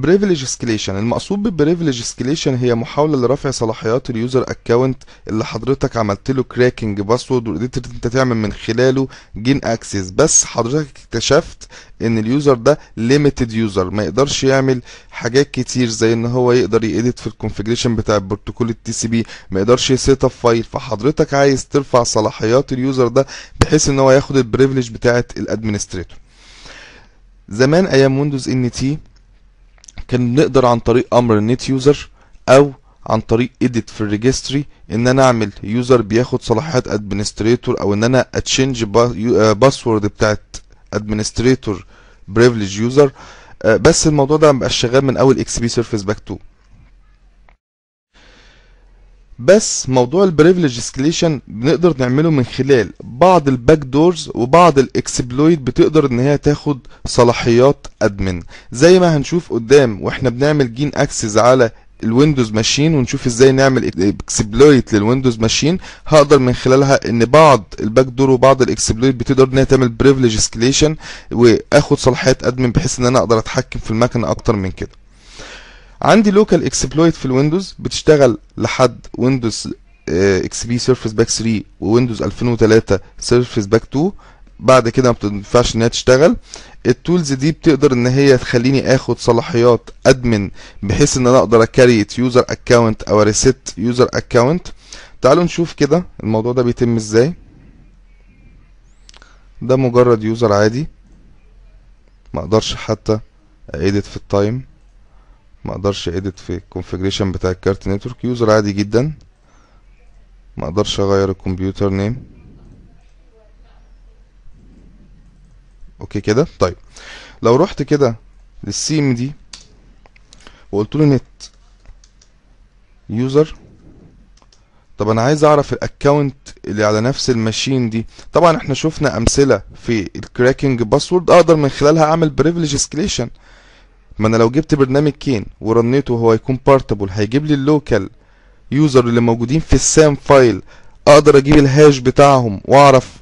بريفليج اسكليشن المقصود بالبريفليج اسكليشن هي محاولة لرفع صلاحيات اليوزر اكونت اللي حضرتك عملت له كراكنج باسورد وقدرت أنت تعمل من خلاله جين اكسس بس حضرتك اكتشفت إن اليوزر ده ليميتد يوزر ما يقدرش يعمل حاجات كتير زي إن هو يقدر يedit في الكونفيجريشن بتاع البروتوكول التي سي بي ما يقدرش يسيت اب فايل فحضرتك عايز ترفع صلاحيات اليوزر ده بحيث إن هو ياخد البريفليج بتاعه الادمنستريتور زمان أيام ويندوز ان تي كان نقدر عن طريق أمر النت يوزر أو عن طريق edit في الريجستري إن أنا أعمل يوزر بياخد صلاحيات ادمنستريتور أو إن أنا اتشنج باسورد بتاعت ادمنستريتور بريفليج يوزر بس الموضوع ده مبقاش شغال من أول إكس بي سيرفيس باك 2 بس موضوع البريفليج اسكليشن بنقدر نعمله من خلال بعض الباك دورز وبعض الاكسبلويت بتقدر إن هي تاخد صلاحيات ادمن زي ما هنشوف قدام وإحنا بنعمل جين اكسس على الويندوز ماشين ونشوف إزاي نعمل اكسبلويت للويندوز ماشين هقدر من خلالها إن بعض الباك دور وبعض الاكسبلويت بتقدر إن هي تعمل بريفليج اسكليشن وآخد صلاحيات ادمن بحيث إن أنا أقدر أتحكم في المكنة أكتر من كده. عندي لوكال اكسبلويت في الويندوز بتشتغل لحد ويندوز إكس بي سيرفيس باك 3 وويندوز 2003 سيرفيس باك 2 بعد كده ما بتنفعش ان هي تشتغل. التولز دي بتقدر إن هي تخليني آخد صلاحيات ادمن بحيث إن أنا أقدر اكريت يوزر اكونت أو ريست يوزر اكونت تعالوا نشوف كده الموضوع ده بيتم إزاي. ده مجرد يوزر عادي. ما أقدرش حتى اديت في التايم ما أقدرش اديت في الكونفيجريشن بتاع الكارت نتورك يوزر عادي جدا. ما أقدرش اغير الكمبيوتر نيم أوكي كده؟ طيب. لو رحت كده للسي ام دي وقلت له نت يوزر طب أنا عايز اعرف الاكونت اللي على نفس الماشين دي. طبعا إحنا شفنا امثلة في الكراكنج باسورد أقدر من خلالها اعمل بريفليج اسكليشن ما أنا لو جبت برنامج كين ورنيته وهو هيكون بارتبل هيجيب لي اللوكال يوزر اللي موجودين في السام فايل أقدر أجيب الهاش بتاعهم وأعرف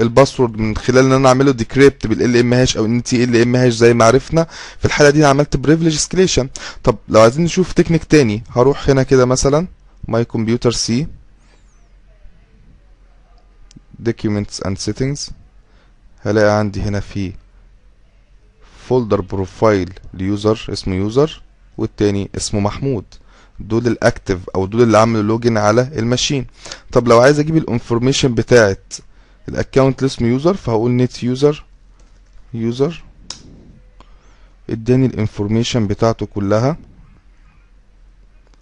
الباسورد من خلال إن أنا أعمله ديكريبت بالال إم هاش أو إن تي إل إم هاش زي ما عرفنا. في الحالة دي أنا عملت بريفليج اسكليشن طب لو عايزين نشوف تكنيك تاني هروح هنا كده مثلا ماي كمبيوتر سي documents and settings هلاقي عندي هنا في فولدر بروفايل ليوزر اسمه يوزر والتاني اسمه محمود. دول الأكتف أو دول اللي عملوا لوجن على الماشين. طب لو عايز أجيب الانفورميشن بتاعت الاكونت اللي اسمه يوزر فهقول نت يوزر يوزر. اداني الانفورميشن بتاعته كلها.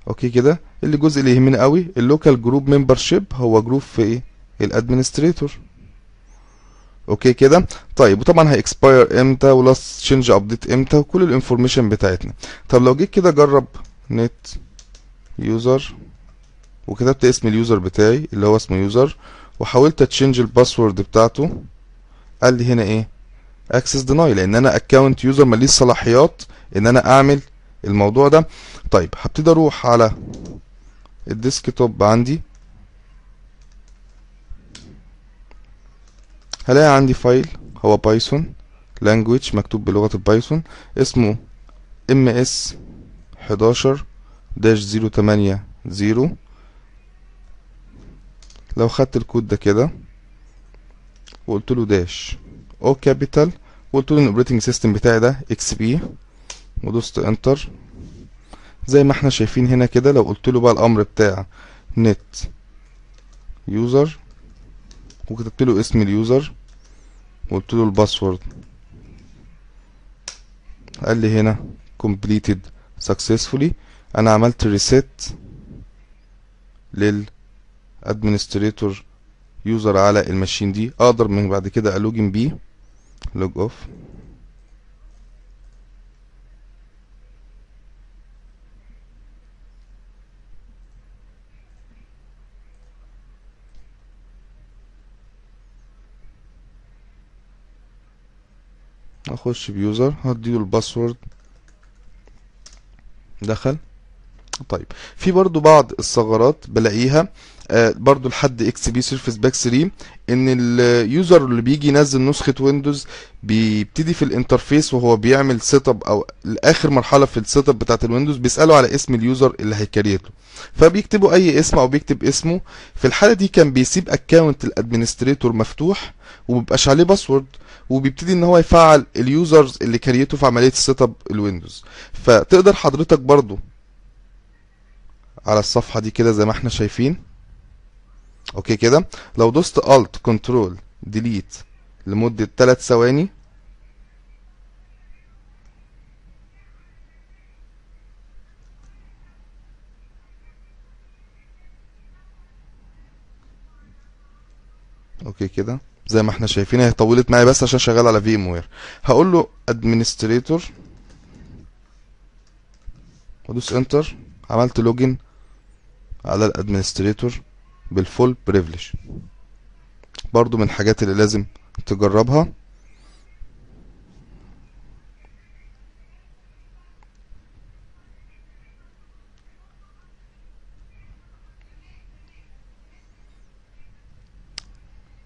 أوكي كده؟ اللي الجزء اللي يهمني قوي اللوكال جروب ممبرشيب هو جروب في إيه؟ الادمنستريتور أوكي كده؟ طيب وطبعا هيكسباير إمتى ولاست تشينج ابديت إمتى وكل الانفورميشن بتاعتنا. طب لو جيت كده جرب نت يوزر وكتبت اسم اليوزر بتاعي اللي هو اسمه يوزر وحاولت اتشنج الباسورد بتاعته قال لي هنا إيه؟ أكسس ديناي لأن أنا اكونت يوزر ماليش صلاحيات إن أنا أعمل الموضوع ده. طيب هبتدي أروح على الديسكتوب عندي. هلاقي عندي فايل هو بايثون لانجويج مكتوب بلغة البايثون اسمه ms 11 داش زيرو تمانية زيرو. لو خدت الكود ده كده وقلت له داش. أو كابيتال وقلت له الاوبريتنج سيستم بتاعي ده إكس بي ودوست انتر زي ما إحنا شايفين هنا كده لو قلت له بقى الأمر بتاع نت يوزر وكتبت له اسم اليوزر وقلت له الباسورد. قال لي هنا completed successfully. أنا عملت ريسيت لل administrator يوزر على الماشين دي. أقدر من بعد كده ألوجن بيه. لوج اوف أخش بيوزر هديله الباسورد. دخل. طيب. في برضو بعض الثغرات بلاقيها. برضو لحد إكس بي سيرفيس باك 3 إن اليوزر اللي بيجي ينزل نسخة ويندوز بيبتدي في الانترفيس وهو بيعمل سيت اب أو لآخر مرحلة في السيت اب بتاعت الويندوز بيسأله على اسم اليوزر اللي هيكريته. فبيكتبوا أي اسم أو بيكتب اسمه. في الحالة دي كان بيسيب اكونت الادمنستريتور مفتوح ومبيبقاش عليه باسورد وبيبتدي إن هو يفعل اليوزرز اللي كريته في عملية السيت اب الويندوز فتقدر حضرتك برضو على الصفحة دي كده زي ما إحنا شايفين. أوكي كده. لو دوست Alt Control Delete لمدة 3 ثواني. أوكي كده. زي ما إحنا شايفين هي طولت معايا بس عشان شغال على في ام وير هقول له ادمنستريتور وادوس انتر عملت لوجن على الادمنستريتور بالفول بريفليج برضو من الحاجات اللي لازم تجربها.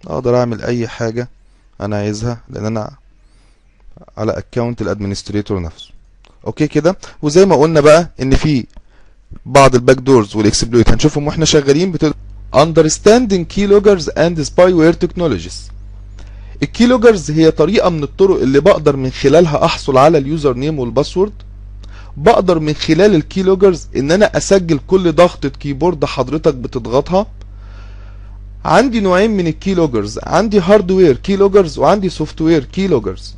أقدر أعمل أي حاجة أنا عايزها لأن أنا على اكونت الادمنستريتور نفسه. أوكي كده؟ وزي ما قلنا بقى إن في بعض الباك دورز والاكسبلويت هنشوفهم وإحنا شغالين بتقدر understanding keyloggers and spyware technologies. الكيلوجرز هي طريقة من الطرق اللي بقدر من خلالها أحصل على اليوزر نيم والباسورد. بقدر من خلال الكيلوجرز إن أنا أسجل كل ضغطة كيبورد حضرتك بتضغطها. عندي نوعين من الكيلوجرز عندي هاردوير كيلوجرز وعندي سوفت وير كيلوجرز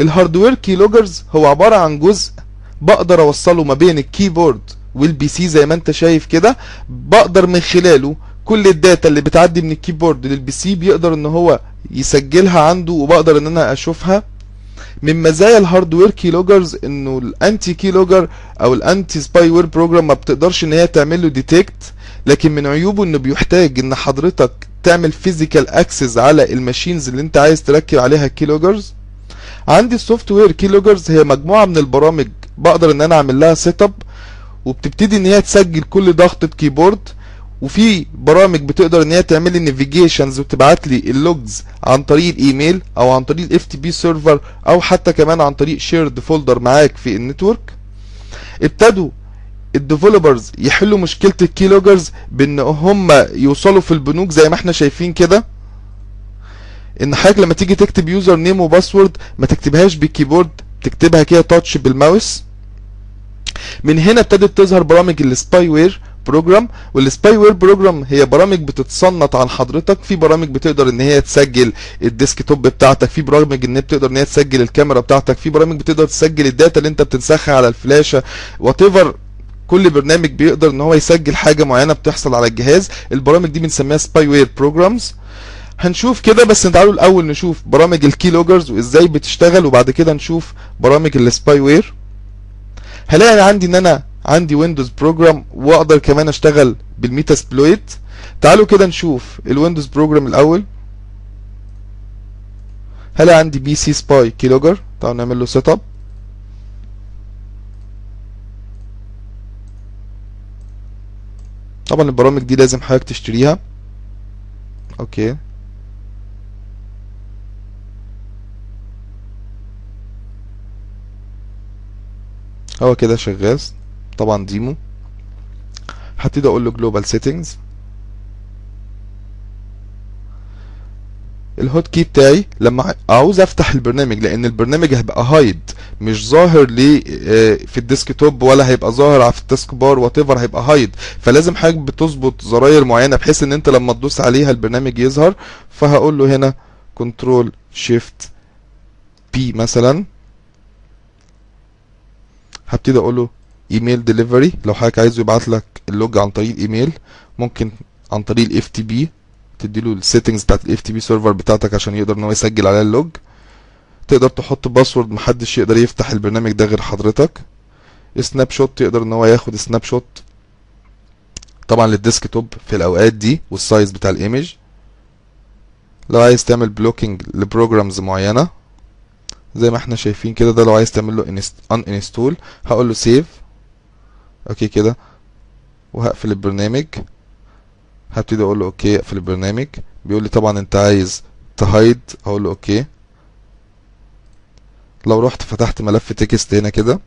الهاردوير كيلوجرز هو عبارة عن جزء بقدر أوصله ما بين الكيبورد والبي سي زي ما أنت شايف كده. بقدر من خلاله كل الداتا اللي بتعدي من الكيبورد للبي سي بيقدر إن هو يسجلها عنده وبقدر إن أنا أشوفها. من مزايا الهاردوير كيلوجرز إنه الانتي كيلوجر أو الانتي سباي وير بروجرام ما بتقدرش إن هي تعمل له ديتكت لكن من عيوبه إنه بيحتاج إن حضرتك تعمل فيزيكال اكسس على الماشينز اللي أنت عايز تركب عليها كيلوجرز عندي السوفت وير كيلوجرز هي مجموعة من البرامج بقدر إن أنا أعمل لها سيت اب وبتبتدي إن هي تسجل كل ضغطة كيبورد وفي برامج بتقدر إن هي تعمل لي نافيجيشنز وتبعت لي اللوجز عن طريق الإيميل أو عن طريق الاف تي بي سيرفر أو حتى كمان عن طريق شيرد فولدر معاك في النتورك ابتدوا الديفلوبرز يحلوا مشكلة الكيلوجرز بإن هم يوصلوا في البنوك زي ما إحنا شايفين كده. إن حضرتك لما تيجي تكتب يوزر نيم وباسورد ما تكتبهاش بالكيبورد تكتبها كده تاتش بالماوس. من هنا ابتدت تظهر برامج السباي وير بروجرام والسباي وير بروجرام هي برامج بتتصنت عن حضرتك. في برامج بتقدر إن هي تسجل الديسك توب بتاعتك. في برامج إن بتقدر إن هي تسجل الكاميرا بتاعتك. في برامج بتقدر تسجل الداتا اللي أنت بتنسخها على الفلاشة. وات كل برنامج بيقدر إن هو يسجل حاجة معينة بتحصل على الجهاز. البرامج دي بنسميها سباي وير بروجرامز هنشوف كده بس تعالوا الأول نشوف برامج الكي لوجرز وإزاي بتشتغل وبعد كده نشوف برامج السباي وير هلاقي عندي إن أنا عندي ويندوز بروجرام وأقدر كمان أشتغل بالميتا سبلويت. تعالوا كده نشوف الويندوز بروجرام الأول. هلاقي عندي بي سي سباي كيلوجر تعالوا نعمل له سيت اب طبعا البرامج دي لازم حضرتك تشتريها. أوكي. هو كده شغال. طبعا ديمو. هبتدي أقول له جلوبال سيتنجز الهوت كي بتاعي لما عاوز أفتح البرنامج لأن البرنامج هيبقى هايد مش ظاهر لي في الديسك توب ولا هيبقى ظاهر في التاسك بار وات ايفر هيبقى هايد فلازم حضرتك بتظبط زراير معينة بحيث إن أنت لما تدوس عليها البرنامج يظهر. فهقول له هنا كنترول شيفت بي مثلا. هبتدي أقول له إيميل ديليفري لو حضرتك عايزه يبعت لك اللوج عن طريق الايميل ممكن عن طريق الاف تي بي تديله السيتنجز بتاعت الاف تي بي سيرفر بتاعتك عشان يقدر إن هو يسجل عليها اللوج. تقدر تحط باسورد محدش يقدر يفتح البرنامج ده غير حضرتك. سناب شوت يقدر إن هو ياخد سناب شوت طبعا للديسك توب في الأوقات دي والسايز بتاع الايمج لو عايز تعمل بلوكينج لبروجرامز معينة زي ما إحنا شايفين كده ده لو عايز تعمل له ان انستول هقول له سيف أوكي كده. وهقفل البرنامج. هبتدي أقول له أوكي أقفل البرنامج. بيقول لي طبعا أنت عايز تهايد. هقول له أوكي. لو رحت فتحت ملف تكست هنا كده.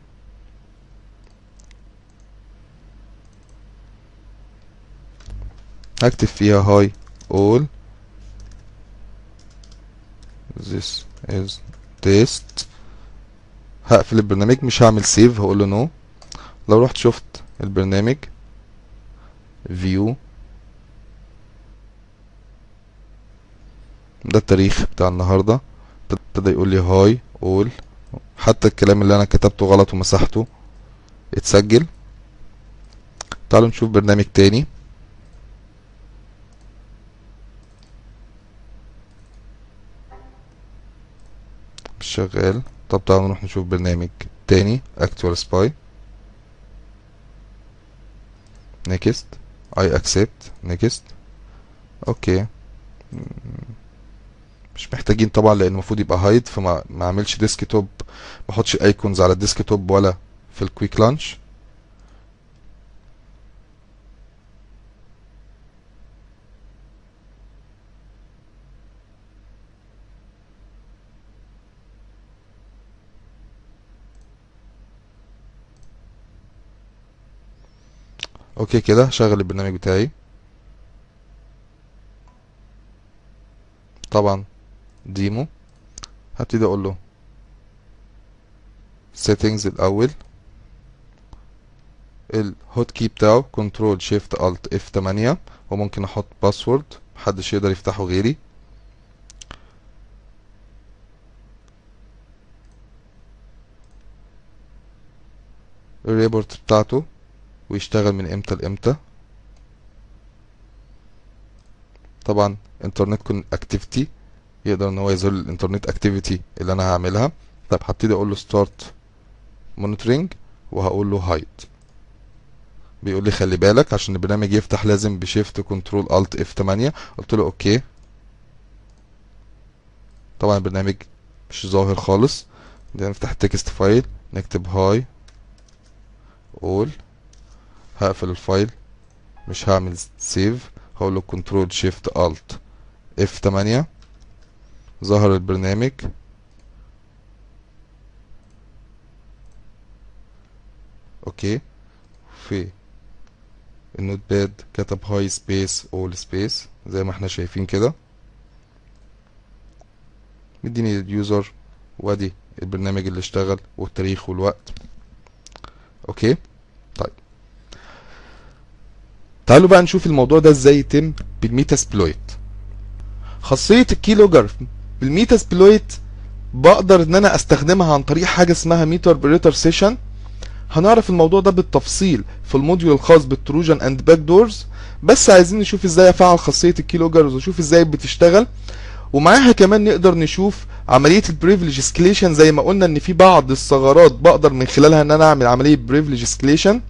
هكتب فيها هاي all this is test. هقفل البرنامج. مش هعمل سيف هقول له نو لو رحت شفت البرنامج view ده التاريخ بتاع النهاردة ابتدى يقول لي هاي all حتى الكلام اللي أنا كتبته غلط ومسحته اتسجل. تعالوا نشوف برنامج تاني. مش شغال. طب تعالوا نروح نشوف برنامج تاني actual spy. Next. I accept. Next. أوكي مش محتاجين طبعا لأن المفروض يبقى هايد فما ما أعملش ديسك توب ما أحطش ايكونز على الديسك توب ولا في الكويك لانش أوكي كده هشغل البرنامج بتاعي. طبعا ديمو. هبتدي أقول له settings الأول. الهوت كي بتاعه كنترول شيفت الت اف 8 وممكن أحط باسورد محدش يقدر يفتحه غيري. الريبورت بتاعته. ويشتغل من إمتى لإمتى. طبعا انترنت كون اكتيفيتي يقدر إن هو يظهر الإنترنت اكتيفيتي اللي أنا هعملها. طب هبتدي أقول له ستارت مونيتورنج وهقول له هايد بيقول لي خلي بالك عشان البرنامج يفتح لازم بشيفت كنترول الت اف 8 قلت له أوكي. طبعا البرنامج مش ظاهر خالص. نفتح التكست فايل نكتب هاي اول هقفل الفايل مش هعمل سيف هقول له كنترول شيفت الت اف 8 ظهر البرنامج. أوكي. في النوت باد كتب هاي سبيس اول سبيس زي ما إحنا شايفين كده. مديني اليوزر وادي البرنامج اللي اشتغل والتاريخ والوقت. أوكي. طيب. تعالوا بقى نشوف الموضوع ده إزاي يتم بالميتاسبلويت خاصية الكيلوجر بالميتاسبلويت بقدر إن أنا أستخدمها عن طريق حاجة اسمها ميتر بريتر سيشن. هنعرف الموضوع ده بالتفصيل في الموديول الخاص بالتروجن اند باك دورز بس عايزين نشوف إزاي أفعل خاصية الكيلوجرز ونشوف إزاي بتشتغل. ومعاها كمان نقدر نشوف عملية البريفليج اسكليشن زي ما قلنا إن في بعض الثغرات بقدر من خلالها إن أنا أعمل عملية بريفليج اسكليشن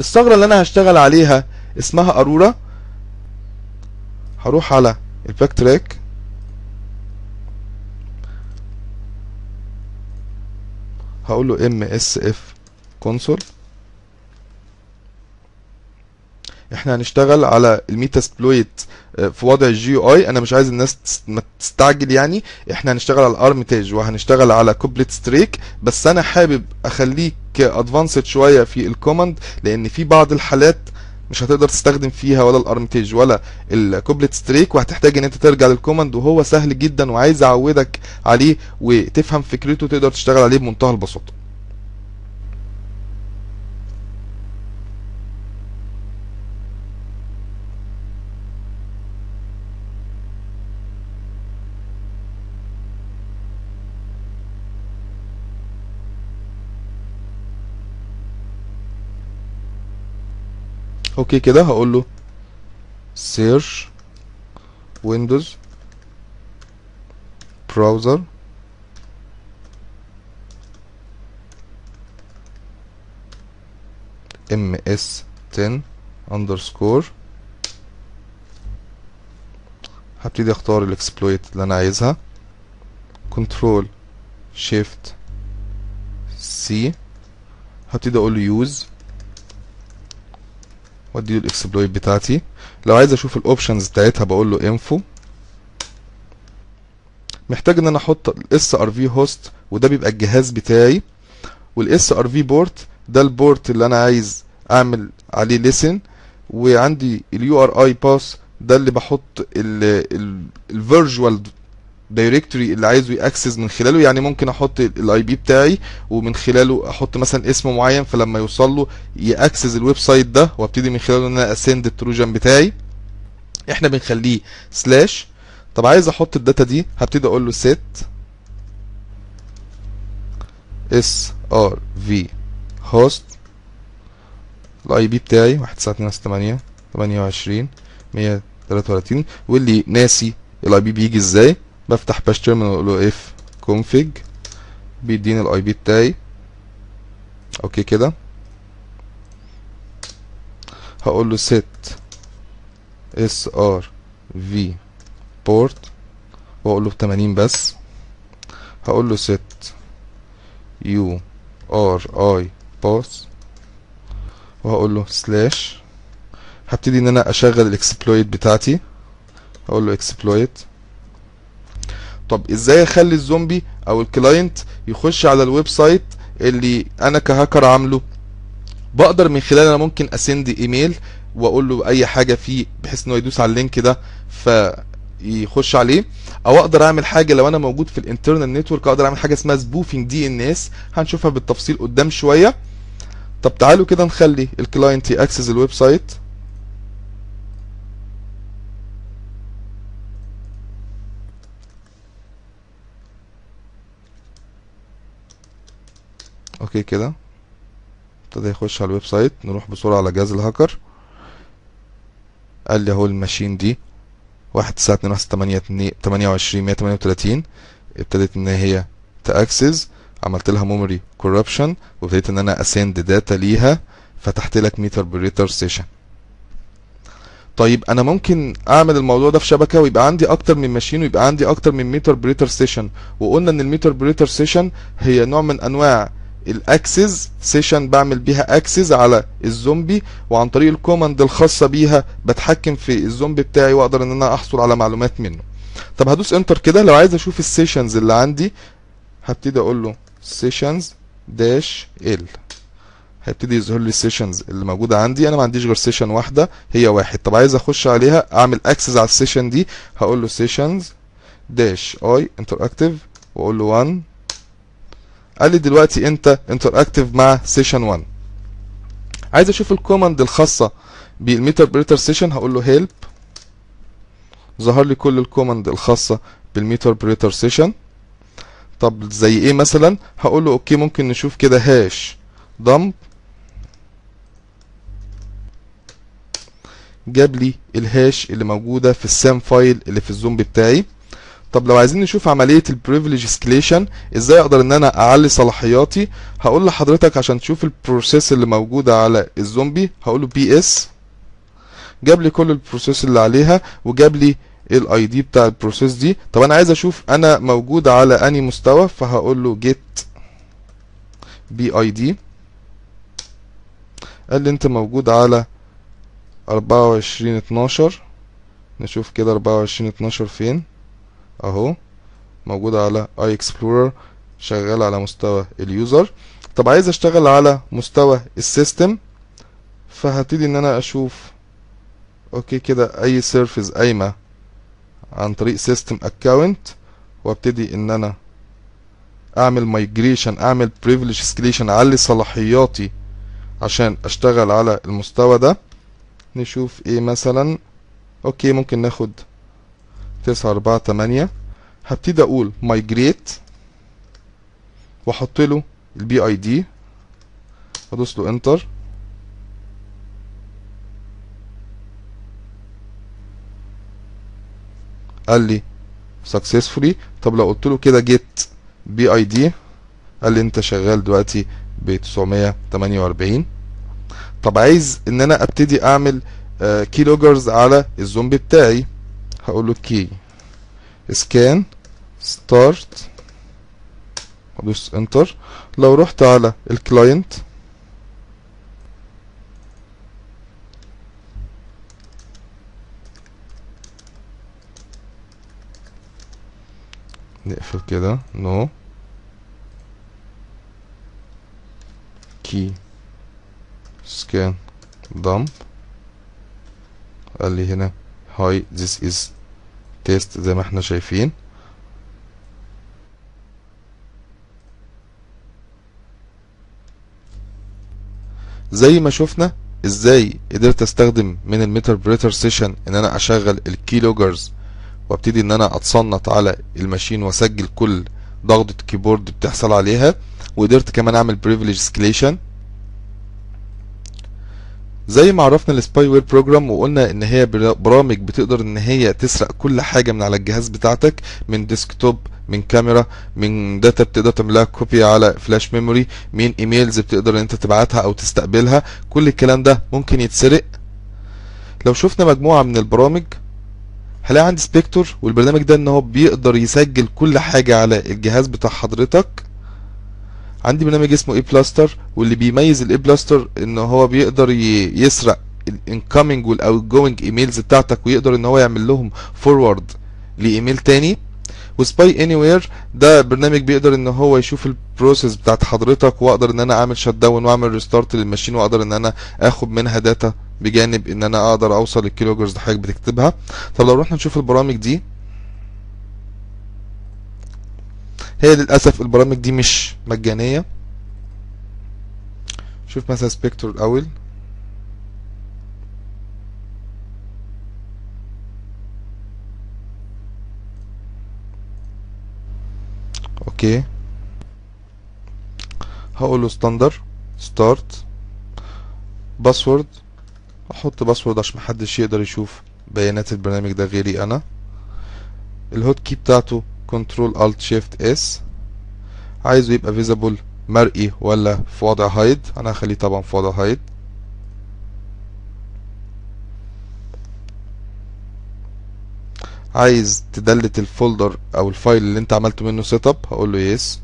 الثغرة اللي أنا هشتغل عليها اسمها أرورا. هروح على الباك تراك. هقول له ام اس اف إحنا هنشتغل على الميتاسبلويت في وضع الجي اي أنا مش عايز الناس تستعجل يعني. إحنا هنشتغل على الأرميتاج وهنشتغل على كوبلت ستريك. بس أنا حابب اخليك ادفانسد شوية في الكوماند لأن في بعض الحالات مش هتقدر تستخدم فيها ولا الأرميتاج ولا الكوبلت ستريك. وهتحتاج إن أنت ترجع للكوماند وهو سهل جدا وعايز أعودك عليه وتفهم فكرته تقدر تشتغل عليه بمنتهى البساطة. أوكي كده هقول له سيرش ويندوز براوزر ام اس 10 اندرسكور هبتدي أختار الإكسبلويت اللي أنا عايزها. كنترول شيفت سي. هبتدي أقول له يوز وادي له الاكسبلويت بتاعتي لو عايز أشوف الاوبشنز بتاعتها بقول له انفو محتاج إن أنا أحط الاس ار في هوست وده بيبقى الجهاز بتاعي. والاس ار في بورت ده البورت اللي أنا عايز أعمل عليه ليسن وعندي اليو ار اي باس ده اللي بحط الفيرجوال دايركتوري اللي عايزه ياكسس من خلاله يعني ممكن أحط الاي بي بتاعي ومن خلاله أحط مثلا اسم معين فلما يوصل له ياكسس الويب سايت ده وأبتدي من خلاله إن أنا أسند التروجن بتاعي. إحنا بنخليه سلاش طب عايز أحط الداتا دي هبتدي أقول له set اس ار في هوست الاي بي بتاعي 1928 28 133 واللي ناسي الاي بي بيجي إزاي؟ بفتح باش تيرمينال وأقول له اف config بيديني الاي بي بتاعي. أوكي كده. هقول له set في بورت وأقول له 80 بس. هقول له set اي باس وهقول له سلاش هبتدي إن أنا أشغل الاكسبلويت بتاعتي. هقول له اكسبلويت طب إزاي أخلي الزومبي أو الكلاينت يخش على الويب سايت اللي أنا كهاكر عامله؟ بقدر من خلال أنا ممكن أسند إيميل واقول له أي حاجة فيه بحيث إنه يدوس على اللينك ده فيخش عليه. أو أقدر أعمل حاجة لو أنا موجود في الانترنال نتورك أقدر أعمل حاجة اسمها سبوفينج دي إن إس. هنشوفها بالتفصيل قدام شوية. طب تعالوا كده نخلي الكلاينت يأكسس الويب سايت. أوكي كده. ابتدى يخش على الويب سايت. نروح بسرعة على جهاز الهاكر. قال لي أهو الماشين دي. واحد تسعة اتنين واحد تمانية تمانية وعشرين مية تمانية وتلاتين. ابتدت إن هي تأكسس. عملت لها ميموري كوربشن وابتديت إن أنا أسند داتا ليها. فتحت لك ميتر بريتر سيشن طيب أنا ممكن أعمل الموضوع ده في شبكة ويبقى عندي أكتر من ماشين ويبقى عندي أكتر من ميتر بريتر سيشن وقلنا إن الميتر بريتر سيشن هي نوع من أنواع الأكسس سيشن بعمل بيها أكسس على الزومبي وعن طريق الكوماند الخاصة بيها بتحكم في الزومبي بتاعي وأقدر إن أنا أحصل على معلومات منه. طب هدوس انتر كده لو عايز أشوف السيشنز اللي عندي هبتدي أقول له سيشنز داش ال هيبتدي يظهر لي السيشنز اللي موجودة عندي. أنا ما عنديش غير سيشن واحدة هي واحد. طب عايز أخش عليها أعمل أكسس على السيشن دي هقول له سيشنز داش اي انتراكتيف وأقول له 1 قال لي دلوقتي انت انتراكتيف مع سيشن 1 عايز أشوف الكوماند الخاصة بالميتر بريتر سيشن هقول له هيلب ظهر لي كل الكوماند الخاصة بالميتر بريتر سيشن طب زي إيه مثلا؟ هقول له أوكي ممكن نشوف كده هاش دمب جاب لي الهاش اللي موجودة في السام فايل اللي في الزومبي بتاعي. طب لو عايزين نشوف عملية البريفليج اسكليشن إزاي أقدر إن أنا أعلي صلاحياتي؟ هقول لحضرتك عشان تشوف البروسيس اللي موجودة على الزومبي. هقول له بي اس جاب لي كل البروسيس اللي عليها وجاب لي الاي دي بتاع البروسيس دي. طب أنا عايز أشوف أنا موجود على اني مستوى؟ فهقول له جيت بي اي دي قال لي أنت موجود على أربعة وعشرين اتناشر. نشوف كده أربعة وعشرين اتناشر فين. أهو موجود على آي اكسبلورر شغال على مستوى اليوزر طب عايز أشتغل على مستوى السيستم فهبتدي إن أنا أشوف أوكي كده أي سيرفيس قايمه عن طريق سيستم اكونت وأبتدي إن أنا أعمل مايجريشن أعمل بريفليج اسكليشن اعلي صلاحياتي عشان أشتغل على المستوى ده. نشوف إيه مثلا أوكي ممكن ناخد تسعة أربعة تمانية. هبتدي أقول migrate وأحط له البي اي دي وأدوس له انتر قال لي successfully. طب لو قلت له كده get بي اي دي قال لي أنت شغال دلوقتي ب 948 طب عايز إن أنا أبتدي أعمل كي لوجرز على الزومبي بتاعي. هقول له كي سكان ستارت ادوس انتر لو رحت على الكلاينت نقفل كده. نو كي سكان دمب قال لي هنا هاي this is test زي ما إحنا شايفين. زي ما شفنا إزاي قدرت استخدم من الميتر بريتر سيشن ان أنا اشغل الكيلوجرز وابتدي ان أنا اتصنت على الماشين واسجل كل ضغطة كيبورد بتحصل عليها وقدرت كمان اعمل بريفليج سكليشن زي ما عرفنا السباي وير بروجرام وقلنا إن هي برامج بتقدر إن هي تسرق كل حاجة من على الجهاز بتاعتك من ديسكتوب من كاميرا من داتا بتقدر تعملها كوبي على فلاش ميموري من ايميلز بتقدر إن أنت تبعتها أو تستقبلها. كل الكلام ده ممكن يتسرق. لو شفنا مجموعة من البرامج هلاقي عندي سبيكتور والبرنامج ده إن هو بيقدر يسجل كل حاجة على الجهاز بتاع حضرتك. عندي برنامج اسمه اي بلاستر واللي بيميز الاي بلاستر ان هو بيقدر يسرق الانكoming والاوتجوينج ايميلز بتاعتك ويقدر إن هو يعمل لهم فورورد لإيميل تاني. وسباي اني وير ده برنامج بيقدر إن هو يشوف البروسيس بتاعت حضرتك وأقدر إن أنا أعمل شت داون وأعمل ريستارت للماشين وأقدر إن أنا آخد منها داتا بجانب إن أنا أقدر أوصل للكيلوجرز اللي حضرتك بتكتبها. طب لو رحنا نشوف البرامج دي هي للأسف البرامج دي مش مجانية. شوف مثلا سبيكتور الأول. أوكي. هقول له ستاندر ستارت باسورد أحط باسورد عشان محدش يقدر يشوف بيانات البرنامج ده غيري أنا. الهوت كي بتاعته كنترول الت شيفت اس عايزه يبقى فيزيبل مرئي ولا في وضع هايد أنا هخليه طبعا في وضع هايد عايز تدلت الفولدر أو الفايل اللي أنت عملته منه سيت اب هقول له يس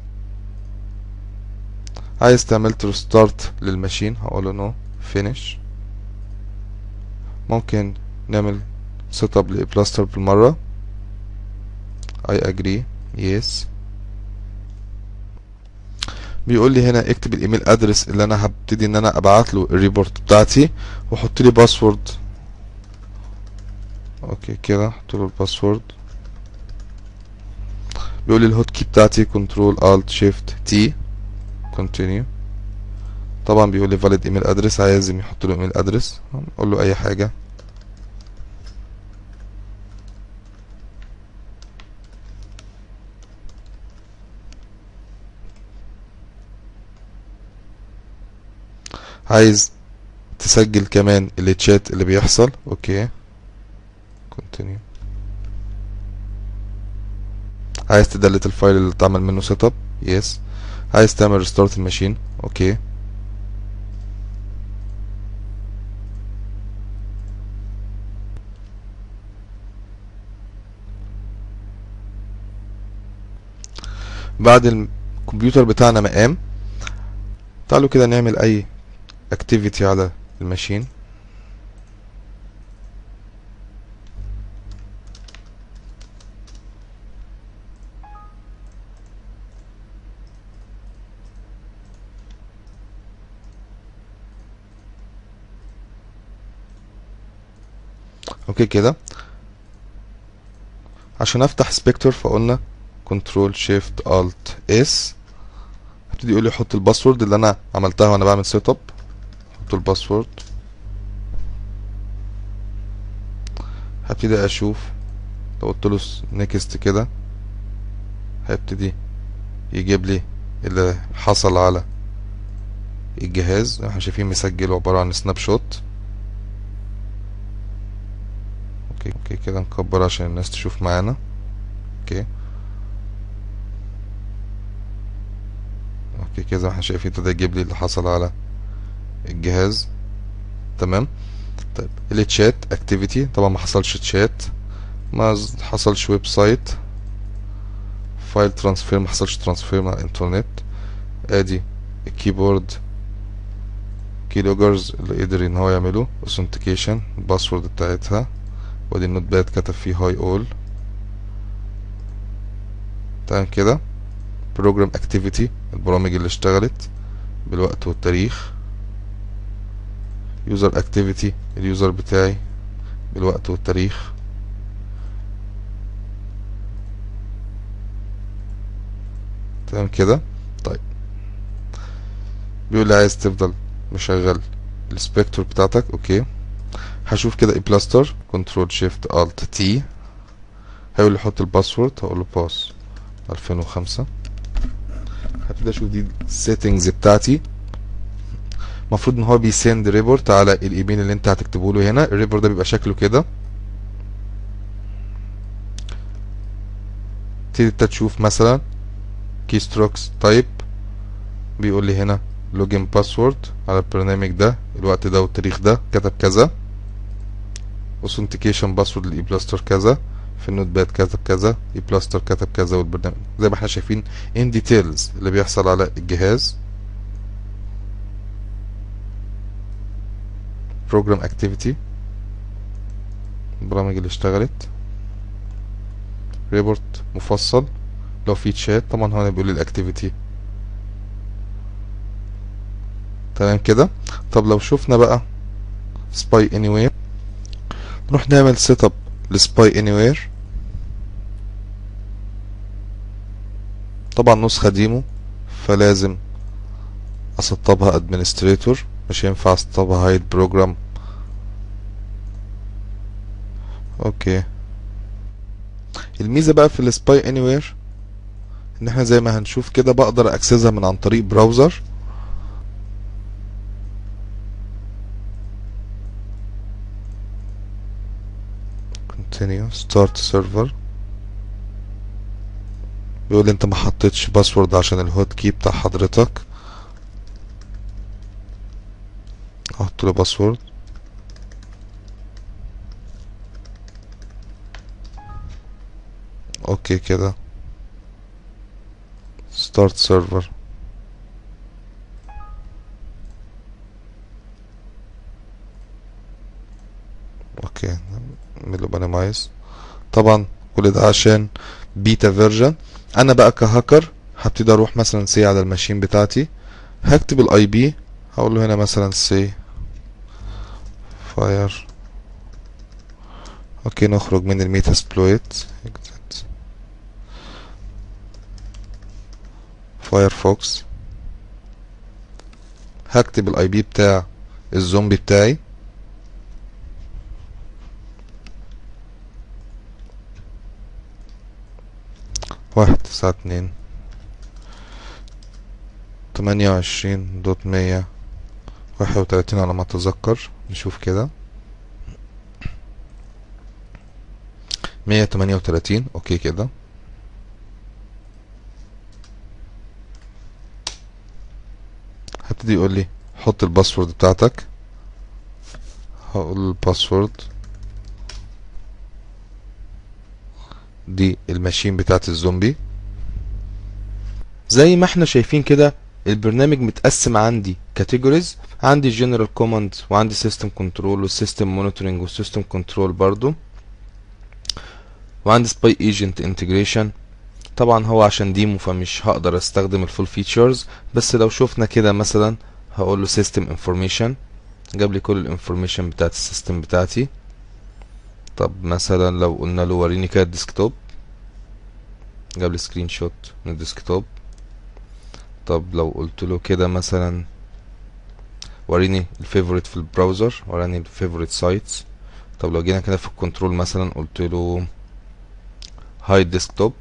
عايز تعمل ريستارت للماشين؟ هقول له نو فينيش ممكن نعمل سيت اب لبلاستر بالمرة. I agree. Yes. بيقول لي هنا اكتب الإيميل ادرس اللي أنا هبتدي إن أنا أبعت له الريبورت بتاعتي واحط لي باسورد أوكي كده أحط له الباسورد بيقول لي الهوت كي بتاعتي كنترول الت شيفت تي كونتينيو طبعا بيقول لي فاليد ايميل ادرس عايز يحط له ايميل ادرس أقول له أي حاجة. عايز تسجل كمان التشات اللي بيحصل. أوكي. كونتينيو عايز تدلت الفايل اللي اتعمل منه سيت اب يس عايز تعمل ريستارت الماشين؟ أوكي. بعد الكمبيوتر بتاعنا ما قام تعالوا كده نعمل أي activity على الماشين. أوكي كده. عشان أفتح سبيكتور فقلنا كنترول شيفت الت اس هبتدي يقول لي حط الباسورد اللي أنا عملتها وأنا بعمل سيت اب أحط الباسورد. هبتدي أشوف. لو قلت له نيكست كده هيبتدي يجيب لي اللي حصل على الجهاز. إحنا شايفين مسجل عبارة عن سناب شوت أوكي أوكي كده نكبر عشان الناس تشوف معانا. أوكي. أوكي كده إحنا شايفين ابتدى يجيب لي اللي حصل على الجهاز. تمام؟ طيب التشات اكتيفيتي طبعا ما حصلش تشات ما حصلش ويب سايت فايل ترانسفير ما حصلش ترانسفير مع الانترنت ادي الكيبورد كيلوجرز اللي قدر ان هو يعمله. authentication الباسورد بتاعتها. وادي النوت باد كتب فيه هاي اول تمام كده؟ بروجرام اكتيفيتي البرامج اللي اشتغلت بالوقت والتاريخ. يوزر اكتيفيتي اليوزر بتاعي بالوقت والتاريخ. تمام كده؟ طيب. بيقول لي عايز تفضل مشغل السبكتور بتاعتك أوكي. هشوف كده اي بلاستر كنترول شيفت الت تي هيقول لي حط الباسورد هقول له باس 2005 هبتدي أشوف دي السيتنجز بتاعتي. المفروض إن هو بيسند ريبورت على الإيميل اللي أنت هتكتبه له هنا. الريبورت ده بيبقى شكله كده. تبتدي أنت تشوف مثلا كي ستروكس تايب بيقول لي هنا لوجين باسورد على البرنامج ده الوقت ده والتاريخ ده كتب كذا. اوثنتيكيشن باسورد للاي بلاستر كذا. في النوت باد كتب كذا. اي بلاستر كتب كذا والبرنامج. زي ما إحنا شايفين ان ديتيلز اللي بيحصل على الجهاز. بروجرام اكتيفيتي البرامج اللي اشتغلت. ريبورت مفصل. لو في تشات طبعا هنا بيقول لي الاكتيفيتي تمام كده؟ طب لو شفنا بقى سباي اني وير نروح نعمل سيت اب لسباي اني وير طبعا نسخة ديمو فلازم أسطبها ادمنستريتور مش هينفع أسطبها هايد بروجرام أوكي. الميزة بقى في السباي اني وير إن إحنا زي ما هنشوف كده بقدر أكسسها من عن طريق براوزر continue. Start server. بيقول أنت ما حطيتش باسورد عشان الهوت كي بتاع حضرتك. أحط له باسورد أوكي كده start server. أوكي نعمله minimize طبعا كل ده عشان بيتا فيرجن أنا بقى كهاكر هبتدي أروح مثلا سي على الماشين بتاعتي. هكتب الاي بي هقول له هنا مثلا سي فاير أوكي نخرج من الميتا سبلويت فايرفوكس هكتب الاي بي بتاع الزومبي بتاعي. واحد تسعة اتنين. تمانية وعشرين دوت مية. واحد وتلاتين على ما أتذكر. نشوف كده. مية تمانية وتلاتين. أوكي كده. هبتدي يقول لي حط الباسورد بتاعتك. هقول الباسورد. دي الماشين بتاعت الزومبي. زي ما إحنا شايفين كده البرنامج متقسم عندي كاتيجوريز عندي جنرال كوماند وعندي سيستم كنترول والسيستم مونيتورنج والسيستم كنترول برضو وعندي سباي ايجنت انتجريشن طبعا هو عشان ديمو فمش هقدر أستخدم الفول فيتشرز بس لو شفنا كده مثلا هقول له سيستم انفورميشن جاب لي كل الانفورميشن بتاعت السيستم بتاعتي. طب مثلا لو قلنا له وريني كده الديسكتوب. جاب لي سكرين شوت من الديسكتوب. طب لو قلت له كده مثلا وريني الفيفوريت في البراوزر وريني الفيفوريت سايتس طب لو جينا كده في الكنترول مثلا قلت له هايد ديسكتوب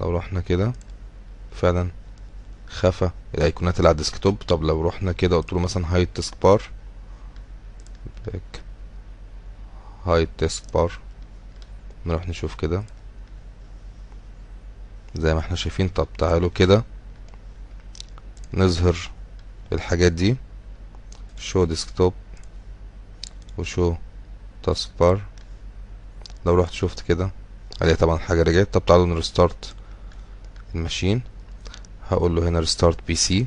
لو رحنا كده فعلا خفى الأيقونات اللي على الديسكتوب طب لو رحنا كده قلت له مثلا هايد تاسك بار باك هايد تاسك بار نروح نشوف كده. زي ما إحنا شايفين طب تعالوا كده نظهر الحاجات دي. شو ديسكتوب وشو تاسك بار لو رحت شفت كده عليه طبعا حاجة رجعت. طب تعالوا نرستارت الماشين هقول له هنا ريستارت بي سي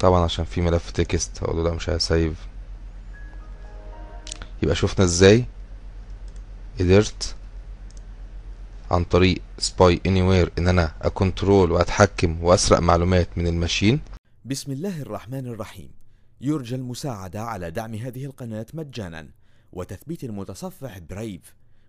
طبعا عشان في ملف تكست هقول له لا مش هسيف يبقى شفنا إزاي؟ قدرت عن طريق سباي اني وير إن أنا أكنترول وأتحكم وأسرق معلومات من الماشين. بسم الله الرحمن الرحيم. يرجى المساعدة على دعم هذه القناة مجانا. وتثبيت المتصفح برايف